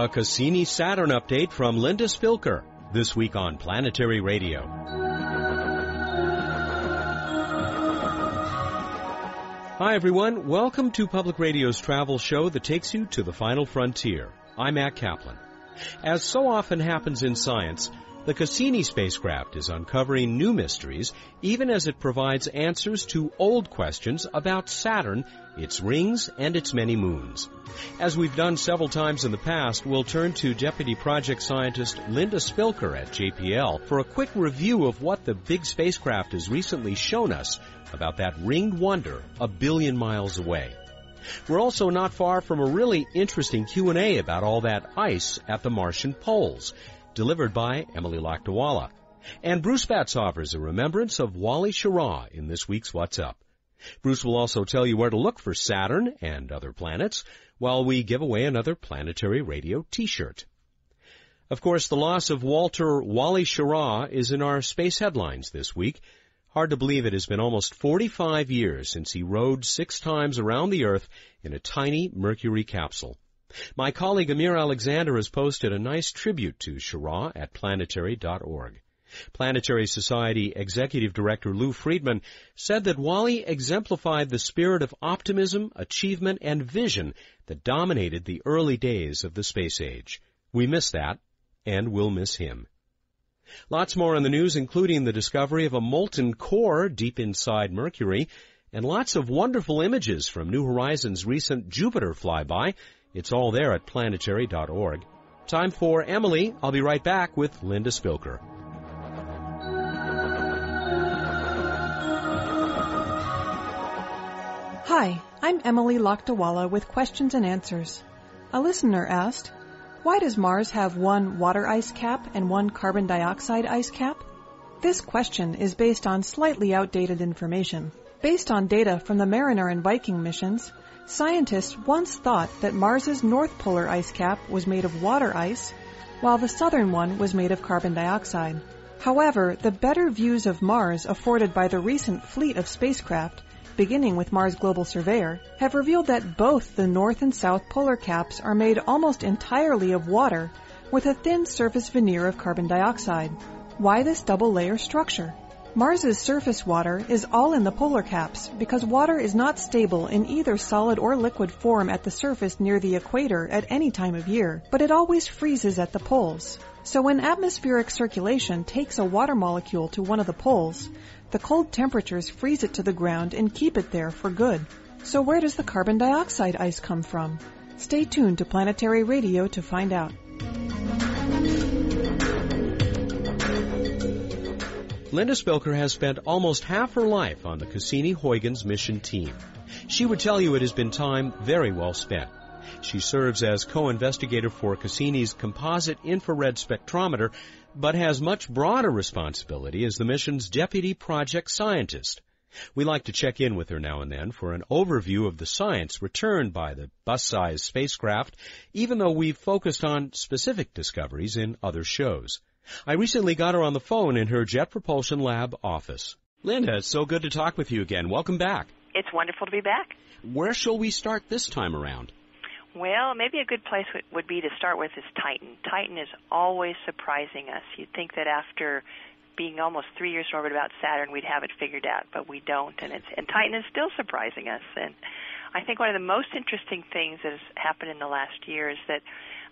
A Cassini Saturn update from Linda Spilker this week on Planetary Radio. Hi everyone, welcome to Public Radio's travel show that takes you to the final frontier. I'm Matt Kaplan. As so often happens in science, the Cassini spacecraft is uncovering new mysteries even as it provides answers to old questions about Saturn, its rings, and its many moons. As we've done several times in the past, we'll turn to Deputy Project Scientist Linda Spilker at JPL for a quick review of what the big spacecraft has recently shown us about that ringed wonder a billion miles away. We're also not far from a really interesting Q&A about all that ice at the Martian poles delivered by Emily Lakdawalla. And Bruce Betts offers a remembrance of Wally Schirra in this week's What's Up. Bruce will also tell you where to look for Saturn and other planets while we give away another planetary radio t-shirt. Of course, the loss of Walter Wally Schirra is in our space headlines this week. Hard to believe it has been almost 45 years since he rode six times around the Earth in a tiny Mercury capsule. My colleague Amir Alexander has posted a nice tribute to Schirra at planetary.org. Planetary Society Executive Director Lou Friedman said that Wally exemplified the spirit of optimism, achievement, and vision that dominated the early days of the space age. We miss that, and we'll miss him. Lots more in the news, including the discovery of a molten core deep inside Mercury, and lots of wonderful images from New Horizons' recent Jupiter flyby, it's all there at planetary.org. Time for Emily. I'll be right back with Linda Spilker. Hi, I'm Emily Lakdawalla with questions and answers. A listener asked, why does Mars have one water ice cap and one carbon dioxide ice cap? This question is based on slightly outdated information. Based on data from the Mariner and Viking missions, Scientists once thought that Mars's north polar ice cap was made of water ice, while the southern one was made of carbon dioxide. However, the better views of Mars afforded by the recent fleet of spacecraft, beginning with Mars Global Surveyor, have revealed that both the north and south polar caps are made almost entirely of water with a thin surface veneer of carbon dioxide. Why this double layer structure? Mars's surface water is all in the polar caps because water is not stable in either solid or liquid form at the surface near the equator at any time of year, but it always freezes at the poles. So when atmospheric circulation takes a water molecule to one of the poles, the cold temperatures freeze it to the ground and keep it there for good. So where does the carbon dioxide ice come from? Stay tuned to Planetary Radio to find out. Linda Spilker has spent almost half her life on the Cassini-Huygens mission team. She would tell you it has been time very well spent. She serves as co-investigator for Cassini's composite infrared spectrometer, but has much broader responsibility as the mission's deputy project scientist. We like to check in with her now and then for an overview of the science returned by the bus-sized spacecraft, even though we've focused on specific discoveries in other shows. I recently got her on the phone in her Jet Propulsion Lab office. Linda, it's so good to talk with you again. Welcome back. It's wonderful to be back. Where shall we start this time around? Well, maybe a good place would be to start with is Titan. Titan is always surprising us. You'd think that after being almost three years in orbit about Saturn, we'd have it figured out, but we don't. And it's and Titan is still surprising us. And I think one of the most interesting things that has happened in the last year is that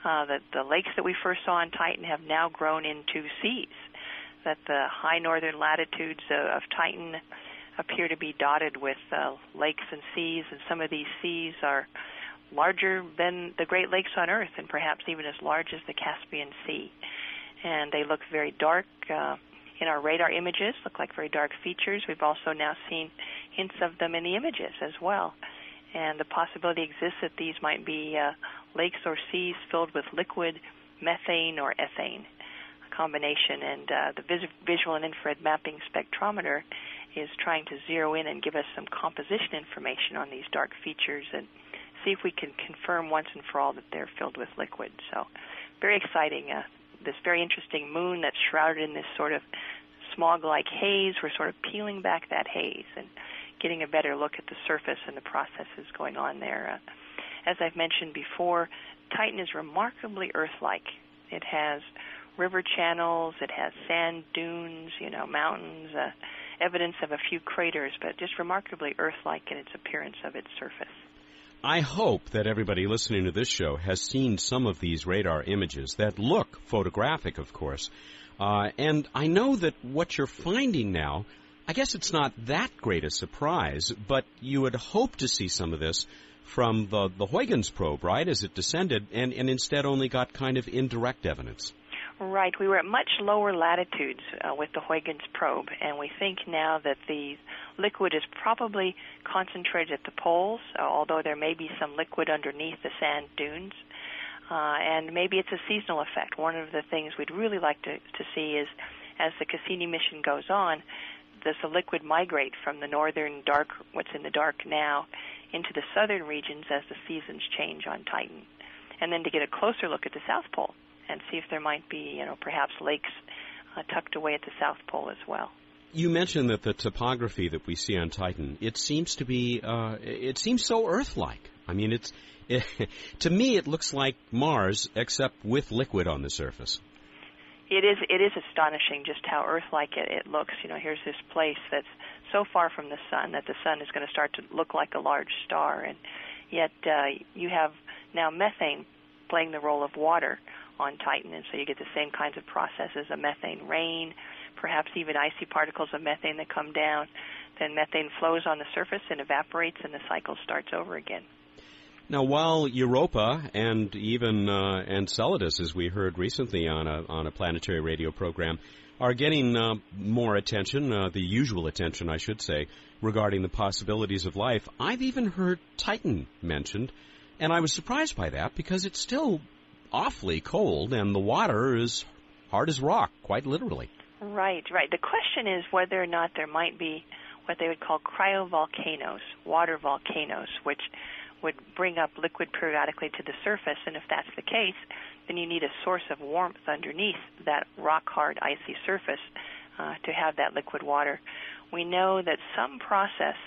uh, that the lakes that we first saw in Titan have now grown into seas. That the high northern latitudes uh, of Titan appear to be dotted with uh, lakes and seas, and some of these seas are larger than the Great Lakes on Earth, and perhaps even as large as the Caspian Sea. And they look very dark uh, in our radar images, look like very dark features. We've also now seen hints of them in the images as well. And the possibility exists that these might be uh, lakes or seas filled with liquid methane or ethane combination. And uh, the vis- visual and infrared mapping spectrometer is trying to zero in and give us some composition information on these dark features and see if we can confirm once and for all that they're filled with liquid. So, very exciting. Uh, this very interesting moon that's shrouded in this sort of smog-like haze. We're sort of peeling back that haze and getting a better look at the surface and the processes going on there. Uh, as I've mentioned before, Titan is remarkably Earth-like. It has river channels, it has sand dunes, you know, mountains, uh, evidence of a few craters, but just remarkably Earth-like in its appearance of its surface. I hope that everybody listening to this show has seen some of these radar images that look photographic, of course. Uh, and I know that what you're finding now, I guess it's not that great a surprise, but you would hope to see some of this from the, the Huygens probe, right, as it descended, and, and instead only got kind of indirect evidence. Right. We were at much lower latitudes uh, with the Huygens probe, and we think now that the liquid is probably concentrated at the poles, uh, although there may be some liquid underneath the sand dunes. Uh, and maybe it's a seasonal effect. One of the things we'd really like to, to see is as the Cassini mission goes on, does the liquid migrate from the northern dark, what's in the dark now, into the southern regions as the seasons change on Titan? And then to get a closer look at the South Pole and see if there might be, you know, perhaps lakes uh, tucked away at the South Pole as well. You mentioned that the topography that we see on Titan, it seems to be, uh, it seems so Earth-like. I mean, it's, it, to me, it looks like Mars, except with liquid on the surface. It is, it is astonishing just how Earth-like it, it looks. You know, here's this place that's so far from the sun that the sun is going to start to look like a large star, and yet uh, you have now methane playing the role of water on Titan, and so you get the same kinds of processes: a methane rain, perhaps even icy particles of methane that come down. Then methane flows on the surface and evaporates, and the cycle starts over again. Now, while Europa and even uh, Enceladus, as we heard recently on a on a planetary radio program, are getting uh, more attention, uh, the usual attention, I should say, regarding the possibilities of life, I've even heard Titan mentioned, and I was surprised by that because it's still awfully cold, and the water is hard as rock, quite literally. Right, right. The question is whether or not there might be what they would call cryovolcanoes, water volcanoes, which would bring up liquid periodically to the surface. And if that's the case, then you need a source of warmth underneath that rock hard, icy surface uh, to have that liquid water. We know that some process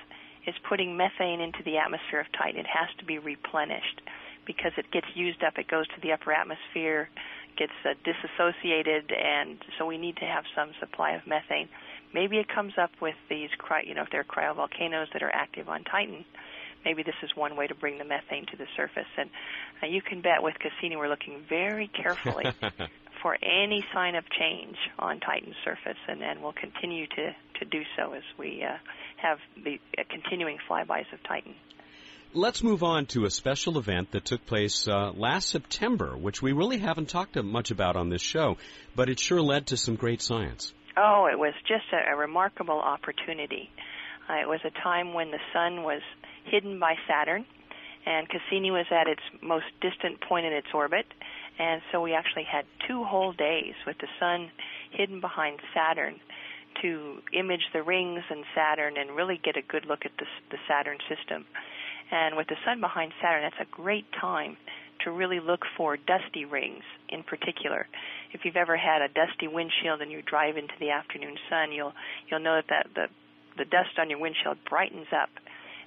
is putting methane into the atmosphere of Titan. It has to be replenished because it gets used up. It goes to the upper atmosphere, gets uh, disassociated, and so we need to have some supply of methane. Maybe it comes up with these, cry, you know, if there are cryovolcanoes that are active on Titan. Maybe this is one way to bring the methane to the surface. And uh, you can bet with Cassini we're looking very carefully for any sign of change on Titan's surface, and, and we'll continue to, to do so as we uh, have the uh, continuing flybys of Titan. Let's move on to a special event that took place uh, last September, which we really haven't talked much about on this show, but it sure led to some great science. Oh, it was just a, a remarkable opportunity. Uh, it was a time when the sun was hidden by Saturn, and Cassini was at its most distant point in its orbit, and so we actually had two whole days with the sun hidden behind Saturn to image the rings and Saturn and really get a good look at the, the Saturn system. And with the sun behind Saturn, that's a great time to really look for dusty rings in particular. If you've ever had a dusty windshield and you drive into the afternoon sun, you'll you'll know that, that the the dust on your windshield brightens up.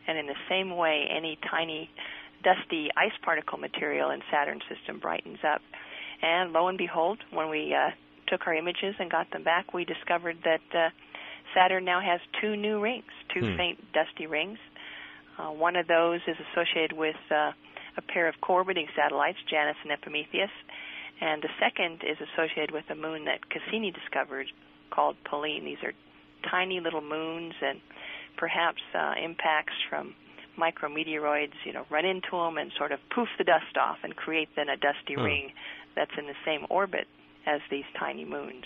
And in the same way, any tiny dusty ice particle material in Saturn's system brightens up. And lo and behold, when we uh, took our images and got them back, we discovered that uh, Saturn now has two new rings, two hmm. faint dusty rings uh, one of those is associated with uh, a pair of co-orbiting satellites, Janus and Epimetheus, and the second is associated with a moon that Cassini discovered called Pallene. These are tiny little moons, and perhaps uh, impacts from micrometeoroids, you know, run into them and sort of poof the dust off and create then a dusty hmm. ring that's in the same orbit as these tiny moons.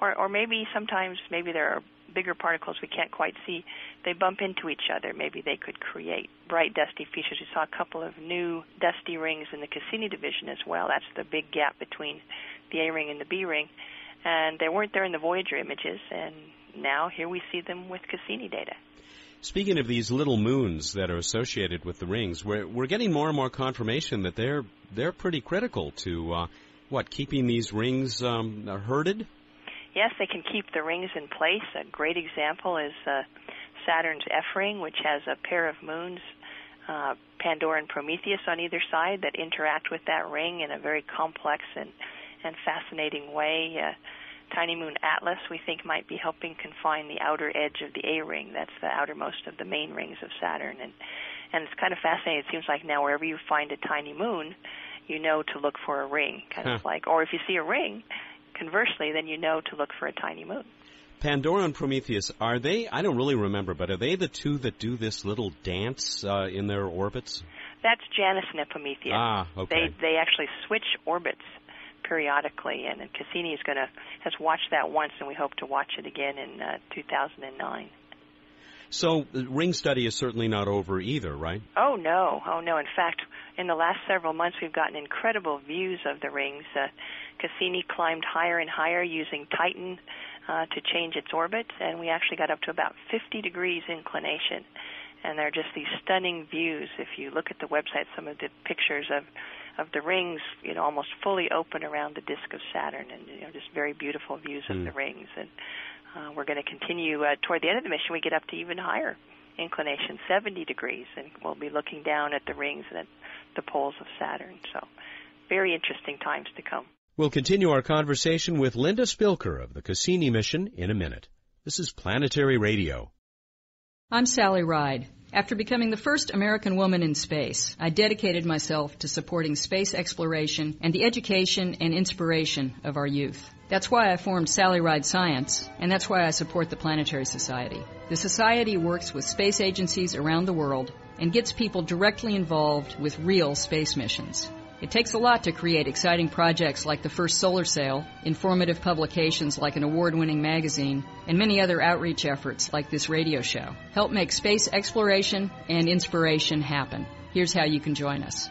Or, or maybe sometimes maybe there are bigger particles we can't quite see, they bump into each other. Maybe they could create bright dusty features. We saw a couple of new dusty rings in the Cassini division as well. That's the big gap between the A ring and the B ring. And they weren't there in the Voyager images, and now here we see them with Cassini data. Speaking of these little moons that are associated with the rings, we're, we're getting more and more confirmation that they're they're pretty critical to uh, what keeping these rings um, herded yes, they can keep the rings in place. A great example is uh, Saturn's F ring, which has a pair of moons uh, Pandora and Prometheus on either side that interact with that ring in a very complex and and fascinating way. Uh, Tiny Moon Atlas, we think, might be helping confine the outer edge of the A ring. That's the outermost of the main rings of Saturn, and and it's kind of fascinating. It seems like now wherever you find a tiny moon, you know to look for a ring, kind huh. of like, or if you see a ring, conversely, then you know to look for a tiny moon. Pandora and Prometheus, are they? I don't really remember, but are they the two that do this little dance uh, in their orbits? That's Janus and Epimetheus. Ah, okay. They they actually switch orbits periodically, and Cassini is going to has watched that once, and we hope to watch it again in uh, 2009. So the ring study is certainly not over either, right? Oh no, oh no. In fact, in the last several months, we've gotten incredible views of the rings. Uh, Cassini climbed higher and higher using Titan uh, to change its orbit, and we actually got up to about 50 degrees inclination. And they're just these stunning views. If you look at the website, some of the pictures of of the rings, you know, almost fully open around the disk of Saturn, and you know, just very beautiful views mm. of hmm. the rings. And uh, we're going to continue uh, toward the end of the mission. We get up to even higher inclination, 70 degrees, and we'll be looking down at the rings and at the poles of Saturn. So, very interesting times to come. We'll continue our conversation with Linda Spilker of the Cassini mission in a minute. This is Planetary Radio. I'm Sally Ride. After becoming the first American woman in space, I dedicated myself to supporting space exploration and the education and inspiration of our youth. That's why I formed Sally Ride Science, and that's why I support the Planetary Society. The Society works with space agencies around the world and gets people directly involved with real space missions. It takes a lot to create exciting projects like the first solar sail, informative publications like an award winning magazine, and many other outreach efforts like this radio show. Help make space exploration and inspiration happen. Here's how you can join us.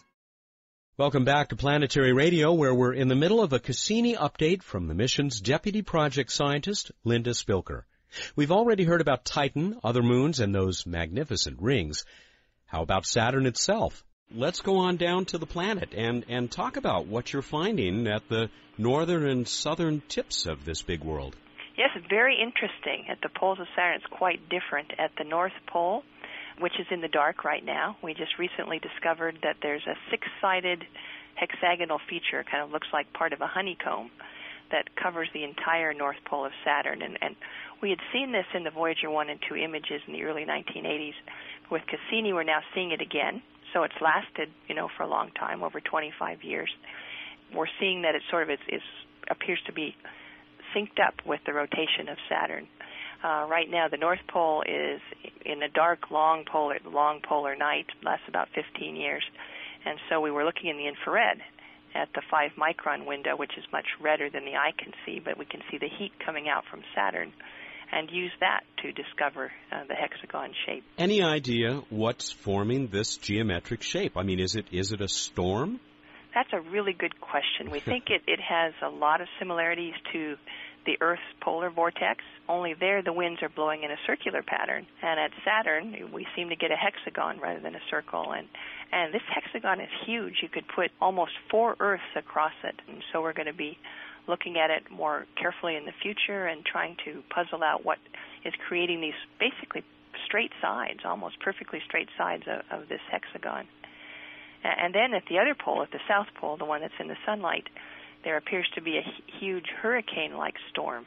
Welcome back to Planetary Radio, where we're in the middle of a Cassini update from the mission's deputy project scientist, Linda Spilker. We've already heard about Titan, other moons, and those magnificent rings. How about Saturn itself? Let's go on down to the planet and, and talk about what you're finding at the northern and southern tips of this big world. Yes, very interesting. At the poles of Saturn, it's quite different. At the North Pole, which is in the dark right now. We just recently discovered that there's a six-sided hexagonal feature, kind of looks like part of a honeycomb, that covers the entire north pole of Saturn. And, and we had seen this in the Voyager 1 and 2 images in the early 1980s. With Cassini, we're now seeing it again. So it's lasted, you know, for a long time, over 25 years. We're seeing that it sort of is, is appears to be synced up with the rotation of Saturn. Uh, right now, the North Pole is in a dark, long polar long polar night, lasts about 15 years, and so we were looking in the infrared at the five micron window, which is much redder than the eye can see, but we can see the heat coming out from Saturn, and use that to discover uh, the hexagon shape. Any idea what's forming this geometric shape? I mean, is it is it a storm? That's a really good question. We think it, it has a lot of similarities to the Earth's polar vortex, only there the winds are blowing in a circular pattern. And at Saturn, we seem to get a hexagon rather than a circle. And, and this hexagon is huge. You could put almost four Earths across it. And so we're going to be looking at it more carefully in the future and trying to puzzle out what is creating these basically straight sides, almost perfectly straight sides of, of this hexagon. And then at the other pole, at the south pole, the one that's in the sunlight, there appears to be a huge hurricane-like storm.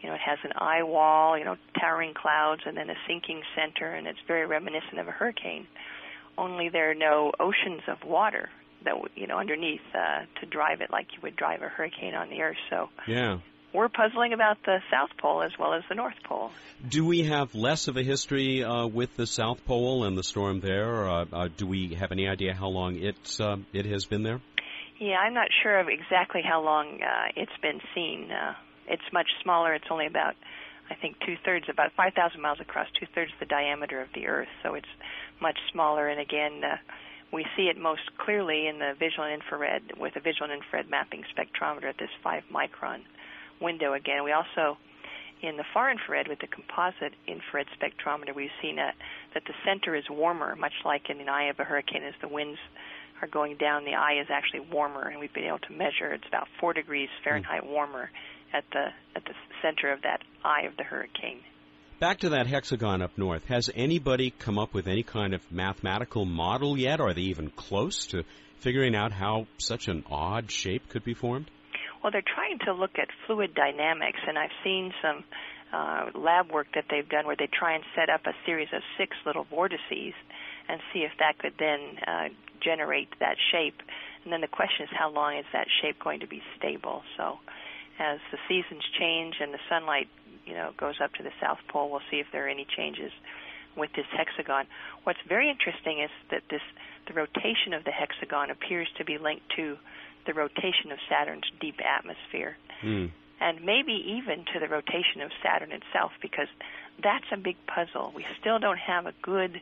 You know, it has an eye wall, you know, towering clouds, and then a sinking center, and it's very reminiscent of a hurricane. Only there are no oceans of water that you know underneath uh, to drive it like you would drive a hurricane on the Earth. So yeah, we're puzzling about the South Pole as well as the North Pole. Do we have less of a history uh, with the South Pole and the storm there? Uh, uh, do we have any idea how long it uh, it has been there? Yeah, I'm not sure of exactly how long uh, it's been seen. Uh, it's much smaller. It's only about, I think, two thirds, about 5,000 miles across, two thirds the diameter of the Earth. So it's much smaller. And again, uh, we see it most clearly in the visual and infrared with a visual and infrared mapping spectrometer at this 5 micron window again. We also in the far infrared with the composite infrared spectrometer, we've seen a, that the center is warmer, much like in the eye of a hurricane as the winds are going down, the eye is actually warmer, and we've been able to measure it's about four degrees Fahrenheit mm. warmer at the at the center of that eye of the hurricane. Back to that hexagon up north. Has anybody come up with any kind of mathematical model yet? Are they even close to figuring out how such an odd shape could be formed? Well, they're trying to look at fluid dynamics, and I've seen some uh, lab work that they've done where they try and set up a series of six little vortices and see if that could then uh, generate that shape. And then the question is, how long is that shape going to be stable? So, as the seasons change and the sunlight, you know, goes up to the South Pole, we'll see if there are any changes with this hexagon. What's very interesting is that this the rotation of the hexagon appears to be linked to the rotation of Saturn's deep atmosphere. Mm. And maybe even to the rotation of Saturn itself, because that's a big puzzle. We still don't have a good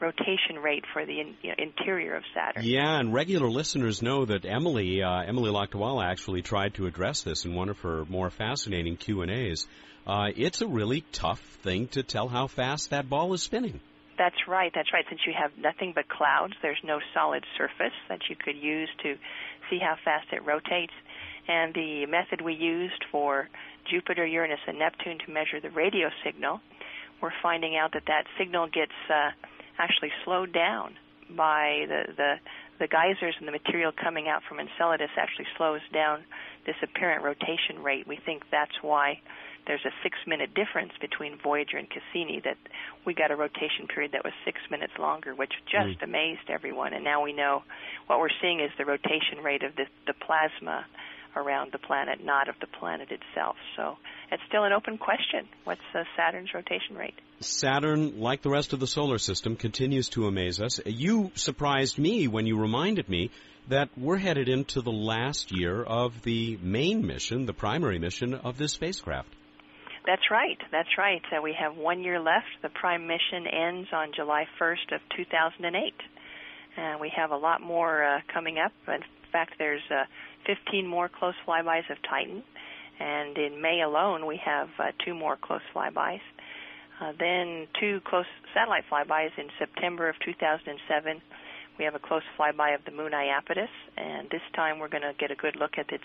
rotation rate for the in, you know, interior of Saturn. Yeah, and regular listeners know that Emily uh, Emily Lakdawalla actually tried to address this in one of her more fascinating Q and A's. Uh, it's a really tough thing to tell how fast that ball is spinning. That's right. That's right. Since you have nothing but clouds, there's no solid surface that you could use to see how fast it rotates. And the method we used for Jupiter, Uranus, and Neptune to measure the radio signal, we're finding out that that signal gets uh, actually slowed down by the, the the geysers and the material coming out from Enceladus actually slows down this apparent rotation rate. We think that's why there's a six minute difference between Voyager and Cassini that we got a rotation period that was six minutes longer, which just mm. amazed everyone. And now we know what we're seeing is the rotation rate of the, the plasma around the planet, not of the planet itself. So it's still an open question. What's uh, Saturn's rotation rate? Saturn, like the rest of the solar system, continues to amaze us. You surprised me when you reminded me that we're headed into the last year of the main mission, the primary mission of this spacecraft. That's right. That's right. Uh, we have one year left. The prime mission ends on July 1st of 2008. And we have a lot more uh, coming up. In fact, there's uh, 15 more close flybys of Titan. And in May alone, we have uh, two more close flybys. Uh, then two close satellite flybys in September of 2007 we have a close flyby of the moon Iapetus, and this time we're going to get a good look at its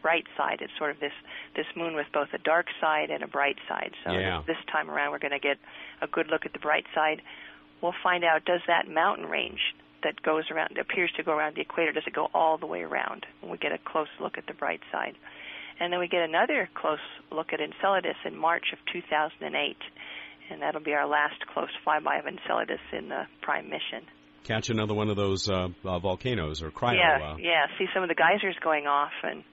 bright side. It's sort of this this moon with both a dark side and a bright side. So yeah. this, this time around, we're going to get a good look at the bright side. We'll find out does that mountain range that goes around appears to go around the equator does it go all the way around? And we get a close look at the bright side. And then we get another close look at Enceladus in March of 2008, and that'll be our last close flyby of Enceladus in the prime mission catch another one of those uh, uh, volcanoes or cryo. Yeah, uh, yeah. See some of the geysers going off and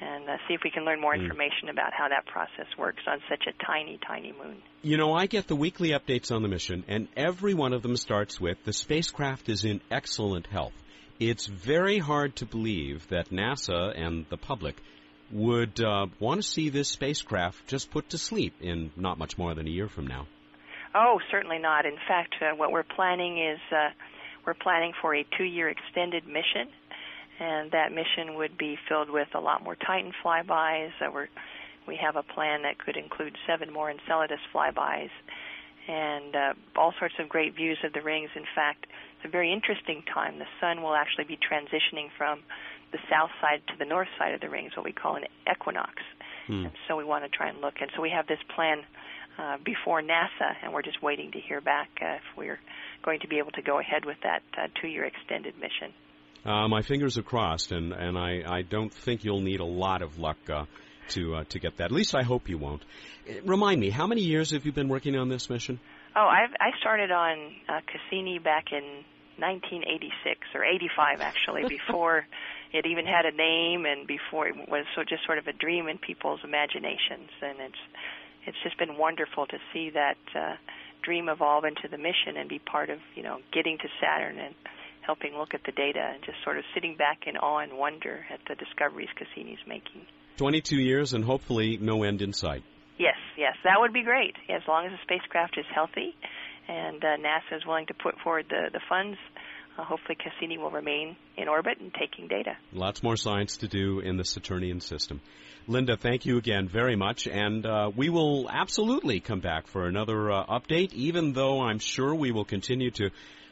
and uh, see if we can learn more hmm. information about how that process works on such a tiny, tiny moon. You know, I get the weekly updates on the mission, and every one of them starts with the spacecraft is in excellent health. It's very hard to believe that NASA and the public would uh, want to see this spacecraft just put to sleep in not much more than a year from now. Oh, certainly not. In fact, uh, what we're planning is uh, we're planning for a two-year extended mission, and that mission would be filled with a lot more Titan flybys. Uh, we're, we have a plan that could include seven more Enceladus flybys, and uh, all sorts of great views of the rings. In fact, it's a very interesting time. The sun will actually be transitioning from the south side to the north side of the rings, what we call an equinox. Hmm. And so we want to try and look. And so we have this plan uh, before NASA, and we're just waiting to hear back uh, if we're going to be able to go ahead with that uh, two-year extended mission. Uh, my fingers are crossed, and, and I, I don't think you'll need a lot of luck uh, to uh, to get that. At least I hope you won't. Remind me, how many years have you been working on this mission? Oh, I've, I started on uh, Cassini back in 1986 or 85, actually, before it even had a name and before it was so just sort of a dream in people's imaginations. And it's it's just been wonderful to see that. Uh, dream evolve into the mission and be part of you know getting to Saturn and helping look at the data and just sort of sitting back in awe and wonder at the discoveries Cassini's making. 22 years and hopefully no end in sight. Yes, yes, that would be great. As long as the spacecraft is healthy and uh, NASA is willing to put forward the, the funds, uh, hopefully Cassini will remain in orbit and taking data. Lots more science to do in the Saturnian system. Linda, thank you again very much, and uh, we will absolutely come back for another uh, update, even though I'm sure we will continue to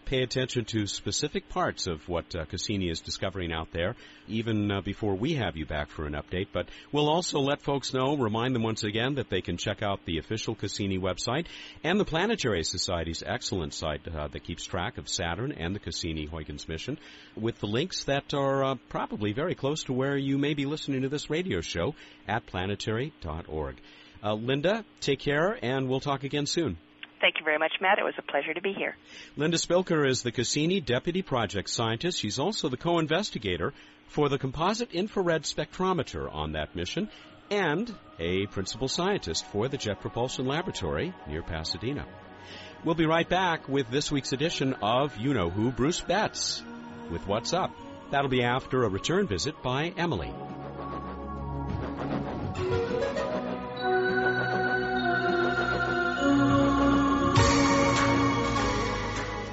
pay attention to specific parts of what uh, Cassini is discovering out there, even uh, before we have you back for an update. But we'll also let folks know, remind them once again that they can check out the official Cassini website and the Planetary Society's excellent site uh, that keeps track of Saturn and the Cassini-Huygens mission with the links that are uh, probably very close to where you may be listening to this radio show at planetary.org. Uh, Linda, take care, and we'll talk again soon. Thank you very much, Matt. It was a pleasure to be here. Linda Spilker is the Cassini Deputy Project Scientist. She's also the co-investigator for the Composite Infrared Spectrometer on that mission and a principal scientist for the Jet Propulsion Laboratory near Pasadena. We'll be right back with this week's edition of You Know Who, Bruce Betts, with What's Up. That'll be after a return visit by Emily.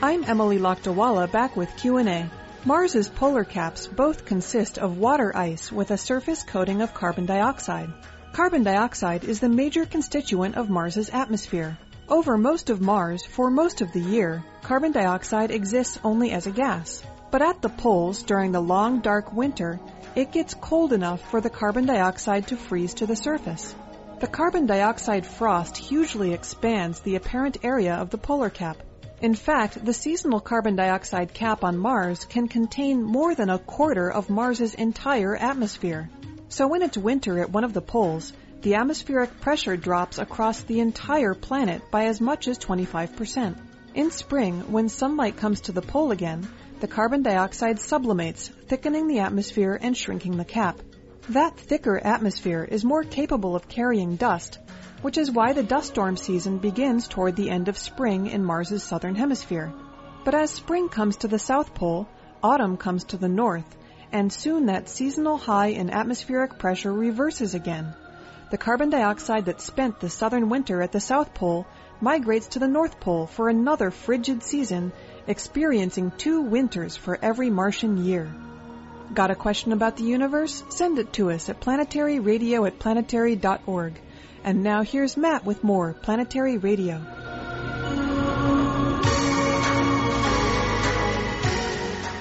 I'm Emily Lakdawalla back with Q&A. Mars's polar caps both consist of water ice with a surface coating of carbon dioxide. Carbon dioxide is the major constituent of Mars's atmosphere. Over most of Mars, for most of the year, carbon dioxide exists only as a gas. But at the poles during the long dark winter, it gets cold enough for the carbon dioxide to freeze to the surface. The carbon dioxide frost hugely expands the apparent area of the polar cap, in fact, the seasonal carbon dioxide cap on Mars can contain more than a quarter of Mars's entire atmosphere. So when it's winter at one of the poles, the atmospheric pressure drops across the entire planet by as much as 25%. In spring, when sunlight comes to the pole again, the carbon dioxide sublimates, thickening the atmosphere and shrinking the cap. That thicker atmosphere is more capable of carrying dust, which is why the dust storm season begins toward the end of spring in Mars's southern hemisphere. But as spring comes to the South Pole, autumn comes to the north, and soon that seasonal high in atmospheric pressure reverses again. The carbon dioxide that spent the southern winter at the South Pole migrates to the North Pole for another frigid season, experiencing two winters for every Martian year. Got a question about the universe? Send it to us at planetaryradio at planetary.org. And now here's Matt with more Planetary Radio.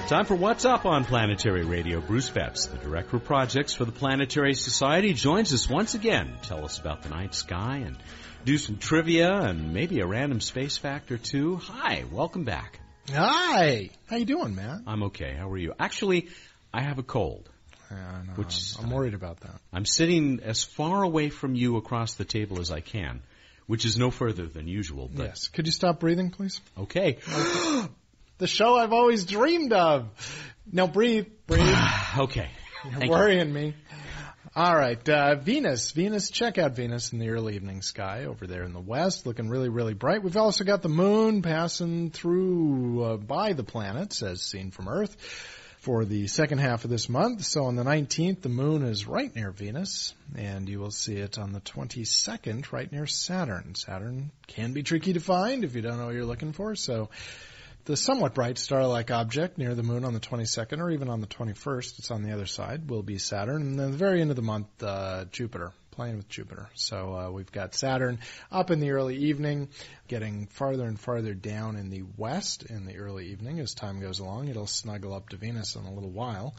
Time for What's Up on Planetary Radio. Bruce Betts, the Director of Projects for the Planetary Society, joins us once again. Tell us about the night sky and do some trivia and maybe a random space fact or two. Hi, welcome back. Hi. How you doing, Matt? I'm okay. How are you? Actually, I have a cold. Yeah, no, Which- I'm worried about that. I'm sitting as far away from you across the table as I can, which is no further than usual. But Yes. Could you stop breathing, please? okay. The show I've always dreamed of. Now breathe, breathe. okay. You're Thank you. worrying me. All right, uh, Venus. Venus, check out Venus in the early evening sky over there in the west, looking really, really bright. We've also got the moon passing through uh, by the planets as seen from Earth for the second half of this month. So on the 19th, the moon is right near Venus, and you will see it on the 22nd right near Saturn. Saturn can be tricky to find if you don't know what you're looking for, so the somewhat bright star-like object near the moon on the 22nd or even on the 21st, it's on the other side, will be Saturn. And then at the very end of the month, uh, Jupiter, playing with Jupiter. So uh, we've got Saturn up in the early evening, getting farther and farther down in the west in the early evening as time goes along. It'll snuggle up to Venus in a little while.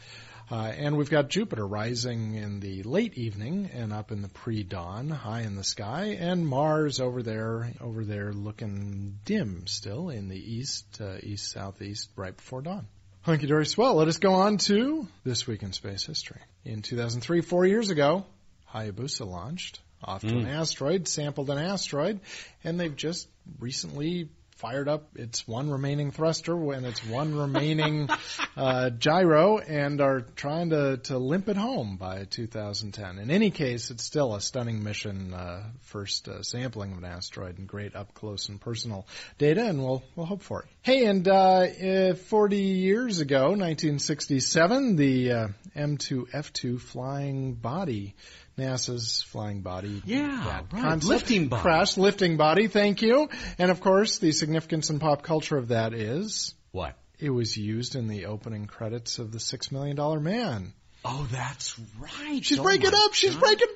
Uh, and we've got Jupiter rising in the late evening and up in the pre-dawn, high in the sky, and Mars over there, over there looking dim still in the east, uh, east southeast, right before dawn. Hunky dory swell. Let us go on to this week in space history. In 2003, four years ago, Hayabusa launched off to an asteroid, sampled an asteroid, and they've just recently fired up its one remaining thruster and its one remaining uh, gyro and are trying to, to limp it home by 2010. In any case, it's still a stunning mission, uh, first uh, sampling of an asteroid and great up close and personal data, and we'll, we'll hope for it. Hey, and uh, uh, 40 years ago, 1967, the uh, M2F2 flying body NASA's flying body. Yeah, right. concept Lifting body. Crashed, lifting body, thank you. And of course, the significance in pop culture of that is What? It was used in the opening credits of The Six Million Dollar Man. Oh, that's right. She's Oh, breaking up. She's God. breaking.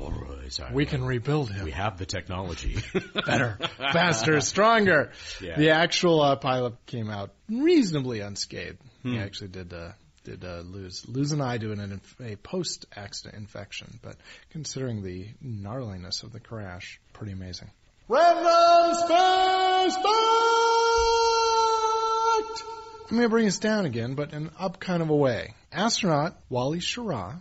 All right, sorry. We can rebuild him. We have the technology. better, faster, stronger. Yeah. The actual uh, pilot came out reasonably unscathed. Hmm. He actually did uh, did uh, lose lose an eye to an, a post accident infection, but considering the gnarliness of the crash, pretty amazing. Random space fact. I'm going to bring us down again, but in up kind of a way. Astronaut Wally Schirra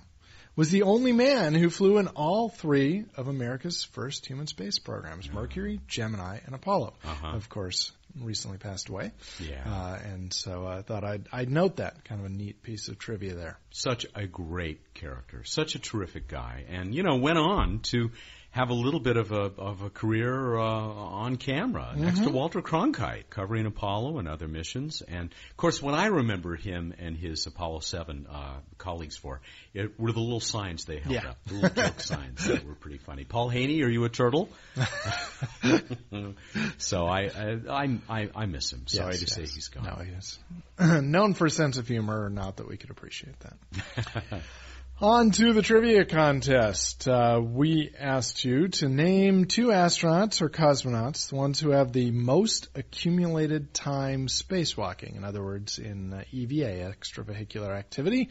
was the only man who flew in all three of America's first human space programs Mercury, Gemini, and Apollo. Uh-huh. Of course, recently passed away. Yeah. Uh, and so I thought I'd, I'd note that. Kind of a neat piece of trivia there. such a great character, such a terrific guy, and you know went on to have a little bit of a of a career uh, on camera next to Walter Cronkite, covering Apollo and other missions. And of course, what I remember him and his Apollo Seven uh, colleagues for it were the little signs they held Yeah. up, the little joke signs that were pretty funny. Paul Haney, are you a turtle? so I I, I I miss him. Sorry Yes, to say he's gone. No, he is. Known for a sense of humor, not that we could appreciate that. On to the trivia contest. Uh, we asked you to name two astronauts or cosmonauts, the ones who have the most accumulated time spacewalking. In other words, in uh, EVA, extravehicular activity.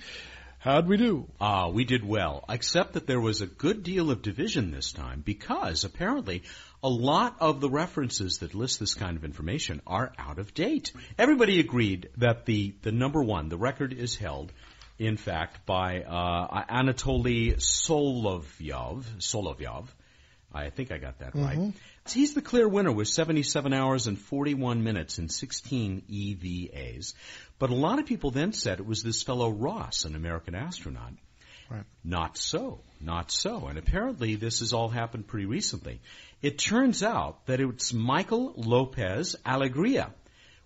How'd we do? Ah, we did well, except that there was a good deal of division this time because apparently a lot of the references that list this kind of information are out of date. Everybody agreed that the, the number one, the record is held, in fact, by uh, Anatoly Solovyov. Solovyov. I think I got that right. He's the clear winner with 77 hours and 41 minutes and 16 EVAs. But a lot of people then said it was this fellow Ross, an American astronaut. Right. Not so. Not so. And apparently this has all happened pretty recently. It turns out that it's Michael Lopez Alegria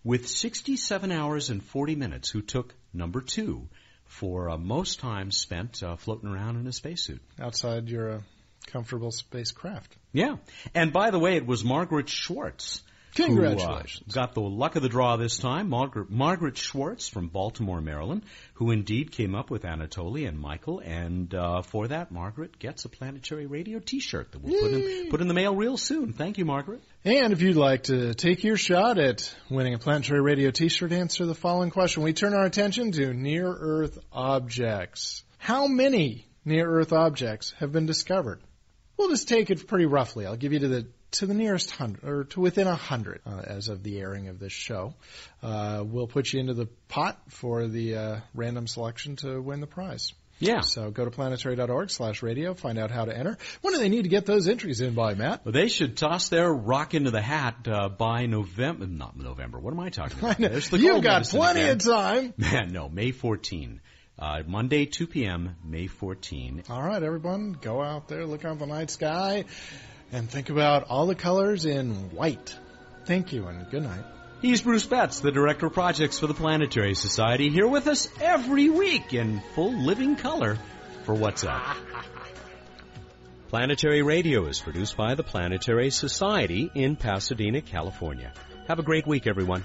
with 67 hours and 40 minutes who took number two for uh, most time spent uh, floating around in a spacesuit. Outside your uh, comfortable spacecraft. Yeah. And by the way, it was Margaret Schwartz. Who, uh, Congratulations. got the luck of the draw this time. Margaret, Margaret Schwartz from Baltimore, Maryland, who indeed came up with Anatoly and Michael. And uh, for that, Margaret gets a planetary radio T-shirt that we'll put in, put in the mail real soon. Thank you, Margaret. And if you'd like to take your shot at winning a Planetary Radio t-shirt, answer the following question. We turn our attention to near-Earth objects. How many near-Earth objects have been discovered? We'll just take it pretty roughly. I'll give you to the to the nearest hundred, or to within a hundred, uh, as of the airing of this show. Uh, we'll put you into the pot for the uh, random selection to win the prize. Yeah. So go to planetary.org slash radio, find out how to enter. When do they need to get those entries in by, Matt? Well, they should toss their rock into the hat uh, by November. Not November. What am I talking about? There's the You've got plenty again. of time. Man, no, May 14. Uh, Monday, 2 p.m., May 14. All right, everyone, go out there, look out the night sky, and think about all the colors in white. Thank you, and good night. He's Bruce Betts, the Director of Projects for the Planetary Society, here with us every week in full living color for What's Up. Planetary Radio is produced by the Planetary Society in Pasadena, California. Have a great week, everyone.